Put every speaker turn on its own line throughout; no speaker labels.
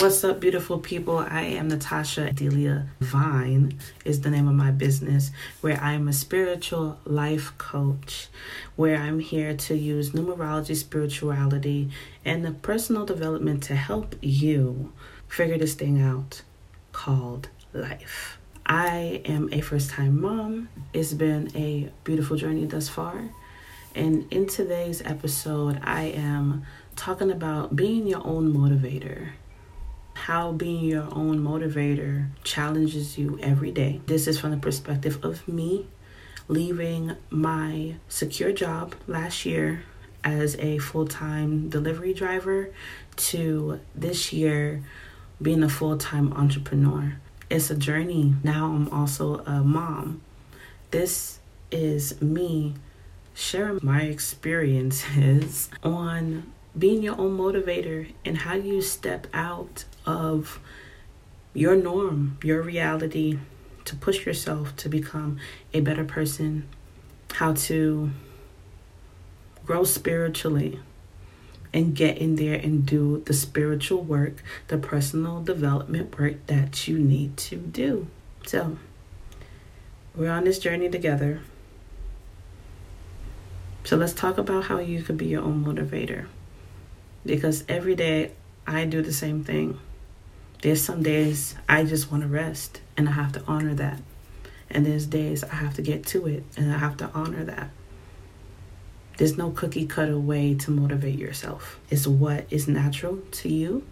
What's up, beautiful people? I am Natasha Delia Divine is the name of my business, where I am a spiritual life coach, where I'm here to use numerology, spirituality, and the personal development to help you figure this thing out called life. I am a first time mom. It's been a beautiful journey thus far. And in today's episode, I am talking about being your own motivator how being your own motivator challenges you every day. This is from the perspective of me leaving my secure job last year as a full time delivery driver to this year being a full time entrepreneur. It's a journey. Now I'm also a mom. This is me sharing my experiences on being your own motivator and how you step out of your norm, your reality, to push yourself to become a better person, how to grow spiritually and get in there and do the spiritual work, the personal development work that you need to do. So, we're on this journey together. So, let's talk about how you could be your own motivator. Because every day I do the same thing. There's some days I just want to rest and I have to honor that. And there's days I have to get to it and I have to honor that. There's no cookie cutter way to motivate yourself. It's what is natural to you.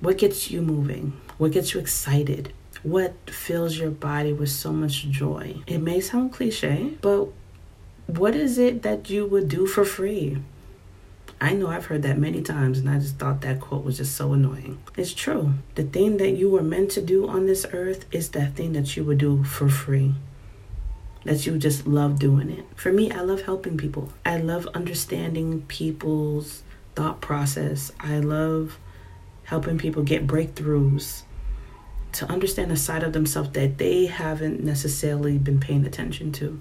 What gets you moving? What gets you excited? What fills your body with so much joy? It may sound cliche, but what is it that you would do for free? I know I've heard that many times, and I just thought that quote was just so annoying. It's true. The thing that you were meant to do on this earth is that thing that you would do for free. That you just love doing it. For me, I love helping people. I love understanding people's thought process. I love helping people get breakthroughs to understand a side of themselves that they haven't necessarily been paying attention to.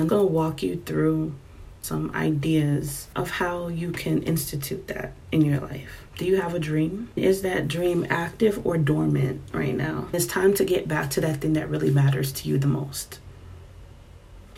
I'm going to walk you through some ideas of how you can institute that in your life. Do you have a dream? Is that dream active or dormant right now? It's time to get back to that thing that really matters to you the most.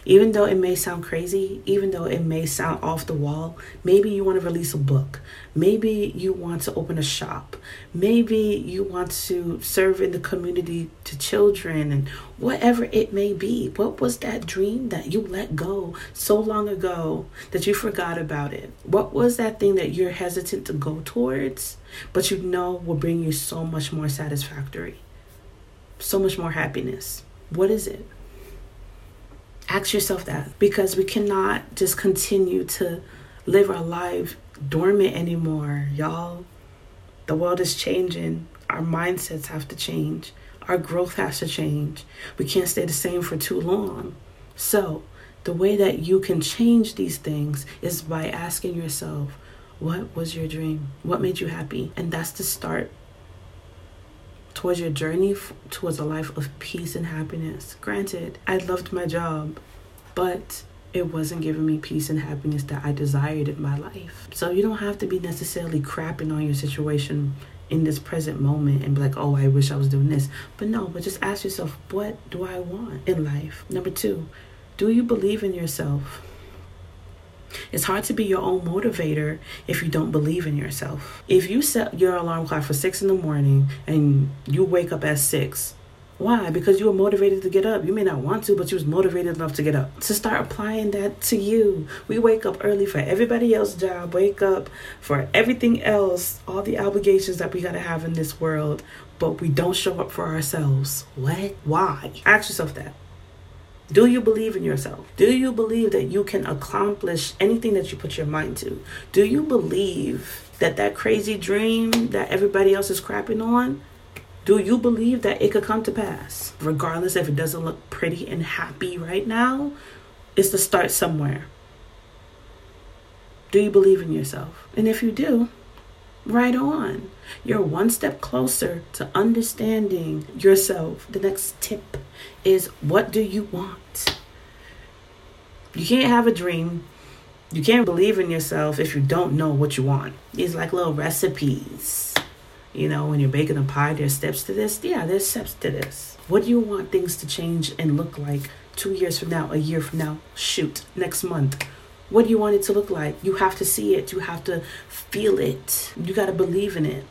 Even though it may sound crazy, even though it may sound off the wall, maybe you want to release a book. Maybe you want to open a shop. Maybe you want to serve in the community to children and whatever it may be. What was that dream that you let go so long ago that you forgot about it? What was that thing that you're hesitant to go towards, but you know will bring you so much more satisfactory, so much more happiness? What is it? Ask yourself that because we cannot just continue to live our life dormant anymore, y'all. The world is changing. Our mindsets have to change. Our growth has to change. We can't stay the same for too long. So, the way that you can change these things is by asking yourself, what was your dream? What made you happy? And that's the start towards your journey towards a life of peace and happiness. Granted, I loved my job, but it wasn't giving me peace and happiness that I desired in my life. So you don't have to be necessarily crapping on your situation in this present moment and be like, oh, I wish I was doing this. But no, but just ask yourself, what do I want in life? Number two, do you believe in yourself? It's hard to be your own motivator if you don't believe in yourself. If you set your alarm clock for six in the morning and you wake up at six, why? Because you were motivated to get up. You may not want to, but you was motivated enough to get up. To start applying that to you. We wake up early for everybody else's job, wake up for everything else, all the obligations that we gotta have in this world, but we don't show up for ourselves. What? Why? Ask yourself that. Do you believe in yourself? Do you believe that you can accomplish anything that you put your mind to? Do you believe that that crazy dream that everybody else is crapping on, do you believe that it could come to pass? Regardless if it doesn't look pretty and happy right now, it's to start somewhere. Do you believe in yourself? And if you do, right on. You're one step closer to understanding yourself. The next tip is what do you want? You can't have a dream. You can't believe in yourself if you don't know what you want. These like little recipes You know, when you're baking a pie, there's steps to this. Yeah, there's steps to this. What do you want things to change and look like two years from now, a year from now? Shoot, next month. What do you want it to look like? You have to see it. You have to feel it. You got to believe in it.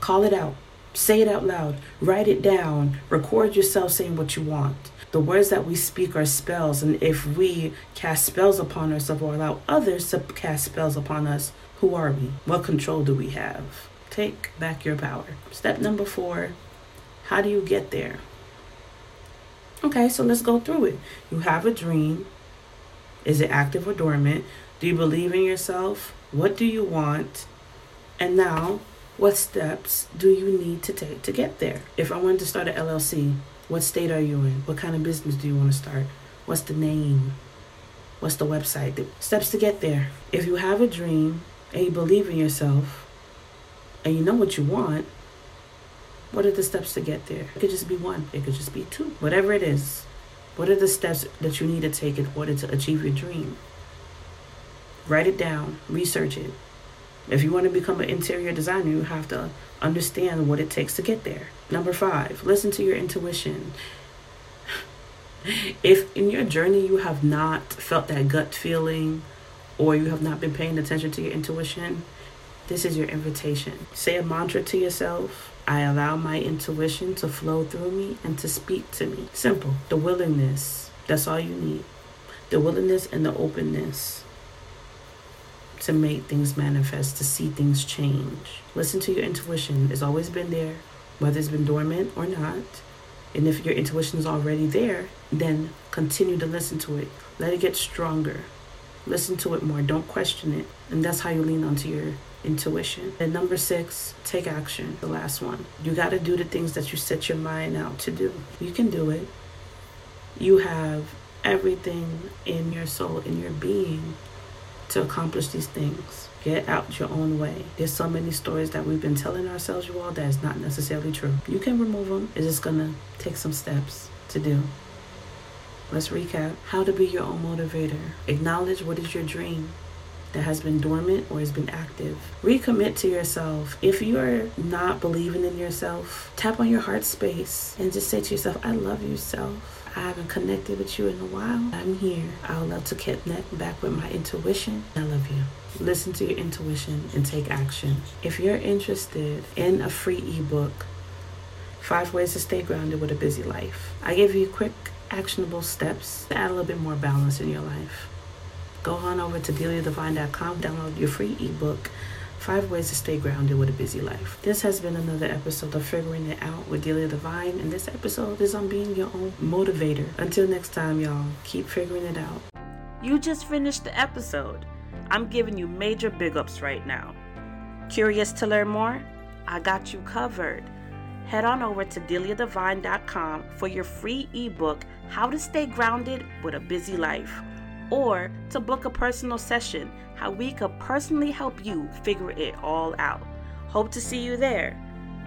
Call it out. Say it out loud. Write it down. Record yourself saying what you want. The words that we speak are spells, and if we cast spells upon ourselves or allow others to cast spells upon us, who are we? What control do we have? Take back your power. Step number four how do you get there? Okay, so let's go through it. You have a dream. Is it active or dormant? Do you believe in yourself? What do you want? And now what steps do you need to take to get there? If I wanted to start an LLC, what state are you in? What kind of business do you want to start? What's the name? What's the website? The steps to get there. If you have a dream and you believe in yourself and you know what you want, what are the steps to get there? It could just be one, it could just be two, whatever it is. What are the steps that you need to take in order to achieve your dream? Write it down, research it, if you want to become an interior designer, you have to understand what it takes to get there. Number five, listen to your intuition. If in your journey you have not felt that gut feeling or you have not been paying attention to your intuition, this is your invitation. Say a mantra to yourself. I allow my intuition to flow through me and to speak to me. Simple. The willingness. That's all you need. The willingness and the openness to make things manifest, to see things change. Listen to your intuition. It's always been there, whether it's been dormant or not. And if your intuition is already there, then continue to listen to it. Let it get stronger. Listen to it more. Don't question it. And that's how you lean onto your intuition. And number six, take action. The last one. You got to do the things that you set your mind out to do. You can do it. You have everything in your soul, in your being to accomplish these things. Get out your own way. There's so many stories that we've been telling ourselves, you all, that is not necessarily true. You can remove them. It's just gonna take some steps to do. Let's recap how to be your own motivator. Acknowledge what is your dream that has been dormant or has been active. Recommit to yourself. If you're not believing in yourself, tap on your heart space and just say to yourself, I love you, self. I haven't connected with you in a while. I'm here. I would love to connect back with my intuition. I love you. Listen to your intuition and take action. If you're interested in a free ebook, Five Ways to Stay Grounded with a Busy Life, I give you a quick, actionable steps to add a little bit more balance in your life. Go on over to deliadivine.com, download your free ebook Five Ways to Stay Grounded with a Busy Life. This has been another episode of Figuring It Out with Delia Divine, and this episode is on being your own motivator. Until next time, y'all, keep figuring it out. You just finished the episode. I'm giving you major big ups right now. Curious to learn more? I got you covered. Head on over to deliadivine.com for your free ebook, How to Stay Grounded with a Busy Life, or to book a personal session how we could personally help you figure it all out. Hope to see you there.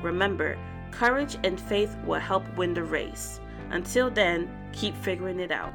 Remember, courage and faith will help win the race. Until then, keep figuring it out.